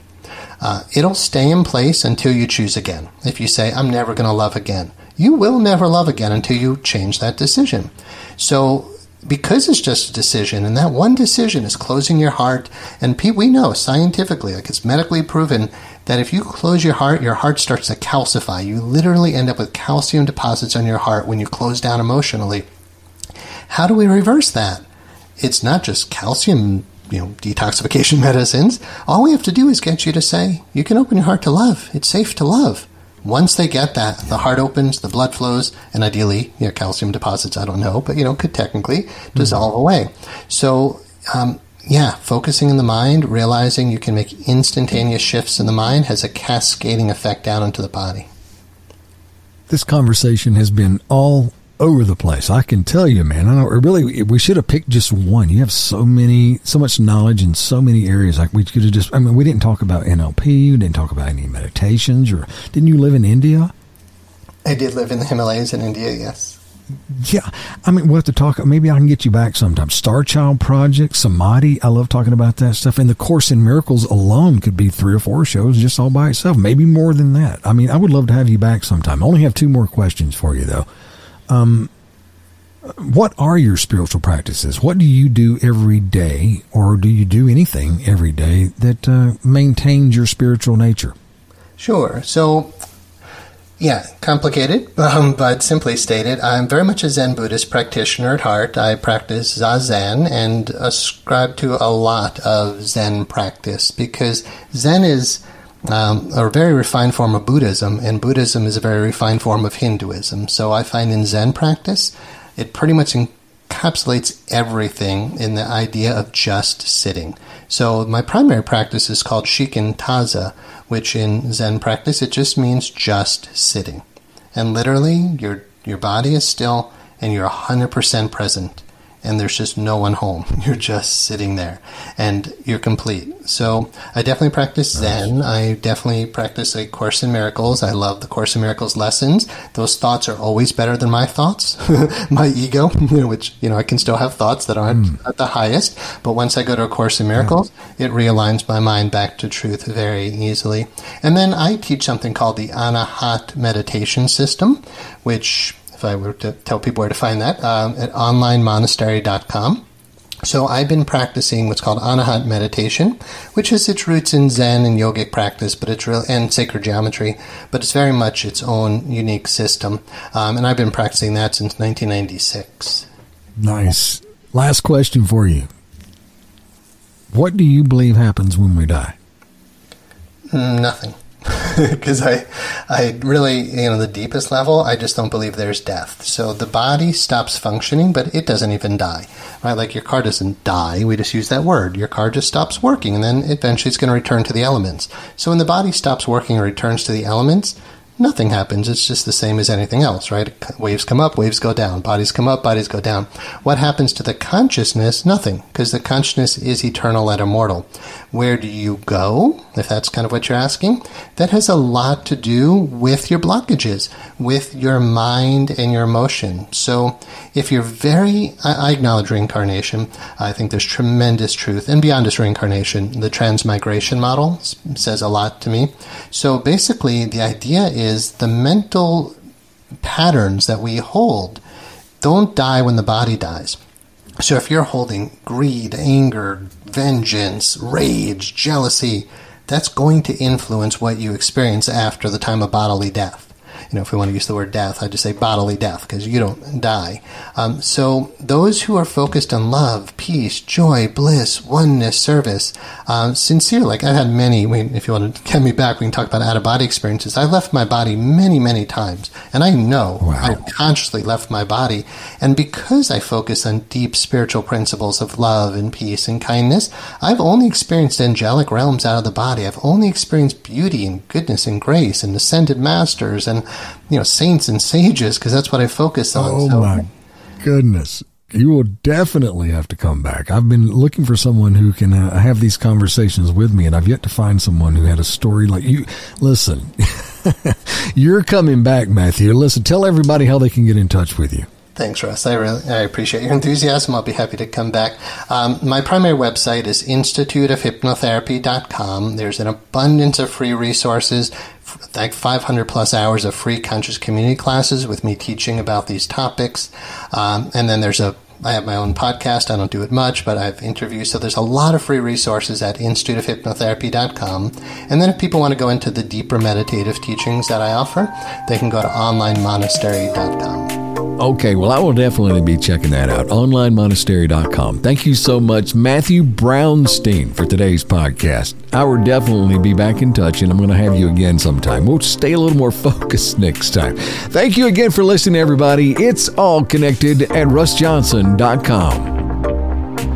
uh, it'll stay in place until you choose again. If you say, I'm never going to love again, you will never love again until you change that decision. So because it's just a decision, and that one decision is closing your heart. And we know scientifically, like it's medically proven, that if you close your heart, your heart starts to calcify. You literally end up with calcium deposits on your heart when you close down emotionally. How do we reverse that? It's not just calcium, you know, detoxification [laughs] medicines. All we have to do is get you to say, you can open your heart to love. It's safe to love. Once they get that, the heart opens, the blood flows, and ideally, you know, calcium deposits, I don't know, but, you know, could technically dissolve mm-hmm. away. So, um, yeah, focusing in the mind, realizing you can make instantaneous shifts in the mind has a cascading effect down into the body. This conversation has been all over the place. I can tell you, man. I know really we should have picked just one. You have so many, so much knowledge in so many areas. Like we could have just. I mean, we didn't talk about NLP. We didn't talk about any meditations. Or didn't you live in India? I did live in the Himalayas in India. Yes. Yeah, I mean, we'll have to talk. Maybe I can get you back sometime. Star Child Project, Samadhi. I love talking about that stuff. And the Course in Miracles alone could be three or four shows just all by itself. Maybe more than that. I mean, I would love to have you back sometime. I only have two more questions for you, though. Um, what are your spiritual practices? What do you do every day, or do you do anything every day that uh, maintains your spiritual nature? Sure. So yeah, complicated, [laughs] um, but simply stated, I'm very much a Zen Buddhist practitioner at heart. I practice Zazen and ascribe to a lot of Zen practice because Zen is um, a very refined form of Buddhism, and Buddhism is a very refined form of Hinduism. So I find in Zen practice, it pretty much encapsulates everything in the idea of just sitting. So my primary practice is called Shikantaza, which in Zen practice it just means just sitting. And literally your your body is still and you're 100% present and there's just no one home. [laughs] You're just sitting there and you're complete. So I definitely practice Zen. I definitely practice a Course in Miracles. I love the Course in Miracles lessons. Those thoughts are always better than my thoughts, [laughs] my ego, [laughs] which, you know, I can still have thoughts that aren't mm. at the highest. But once I go to a Course in Miracles, yeah. it realigns my mind back to truth very easily. And then I teach something called the Anahat meditation system, which if I were to tell people where to find that, um, at onlinemonastery.com. So I've been practicing what's called anahat meditation, which has its roots in Zen and yogic practice, but it's real and sacred geometry, but it's very much its own unique system. Um, and I've been practicing that since 1996. Nice. Last question for you. What do you believe happens when we die? Nothing [laughs] because I, I really, you know, the deepest level, I just don't believe there's death. So the body stops functioning, but it doesn't even die, right? Like your car doesn't die. We just use that word. Your car just stops working, and then eventually it's going to return to the elements. So when the body stops working and returns to the elements, nothing happens. It's just the same as anything else, right? Waves come up, waves go down. Bodies come up, bodies go down. What happens to the consciousness? Nothing, because the consciousness is eternal and immortal. Where do you go? If that's kind of what you're asking, that has a lot to do with your blockages, with your mind and your emotion. So if you're very, I, acknowledge reincarnation. I think there's tremendous truth. And beyond just reincarnation, the transmigration model says a lot to me. So basically, the idea is the mental patterns that we hold don't die when the body dies. So if you're holding greed, anger, vengeance, rage, jealousy, that's going to influence what you experience after the time of bodily death you know, if we want to use the word death, I just say bodily death because you don't die. Um, so those who are focused on love, peace, joy, bliss, oneness, service, um, sincere. Like I've had many. if you want to get me back, we can talk about out of body experiences. I left my body many, many times, and I know wow. I consciously left my body. And because I focus on deep spiritual principles of love and peace and kindness, I've only experienced angelic realms out of the body. I've only experienced beauty and goodness and grace and ascended masters and you know, saints and sages because that's what I focus on. Oh so. my goodness. You will definitely have to come back. I've been looking for someone who can uh, have these conversations with me, and I've yet to find someone who had a story like you. Listen, [laughs] you're coming back, Matthew. Listen, tell everybody how they can get in touch with you. Thanks, Russ. I really I appreciate your enthusiasm. I'll be happy to come back. Um, my primary website is instituteofhypnotherapy.com. There's an abundance of free resources, like 500 plus hours of free conscious community classes with me teaching about these topics. Um, and then there's a I have my own podcast. I don't do it much, but I have interviews. So there's a lot of free resources at instituteofhypnotherapy.com. And then if people want to go into the deeper meditative teachings that I offer, they can go to onlinemonastery.com. Okay, well, I will definitely be checking that out. OnlineMonastery.com. Thank you so much, Matthew Brownstein, for today's podcast. I will definitely be back in touch, and I'm going to have you again sometime. We'll stay a little more [laughs] focused next time. Thank you again for listening, everybody. It's all connected at RussJohnson.com.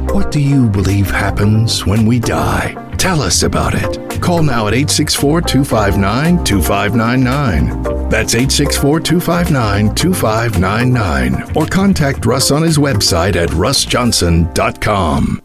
What do you believe happens when we die? Tell us about it. Call now at 864 259 2599 That's 864 259 2599 or contact Russ on his website at russjohnson.com.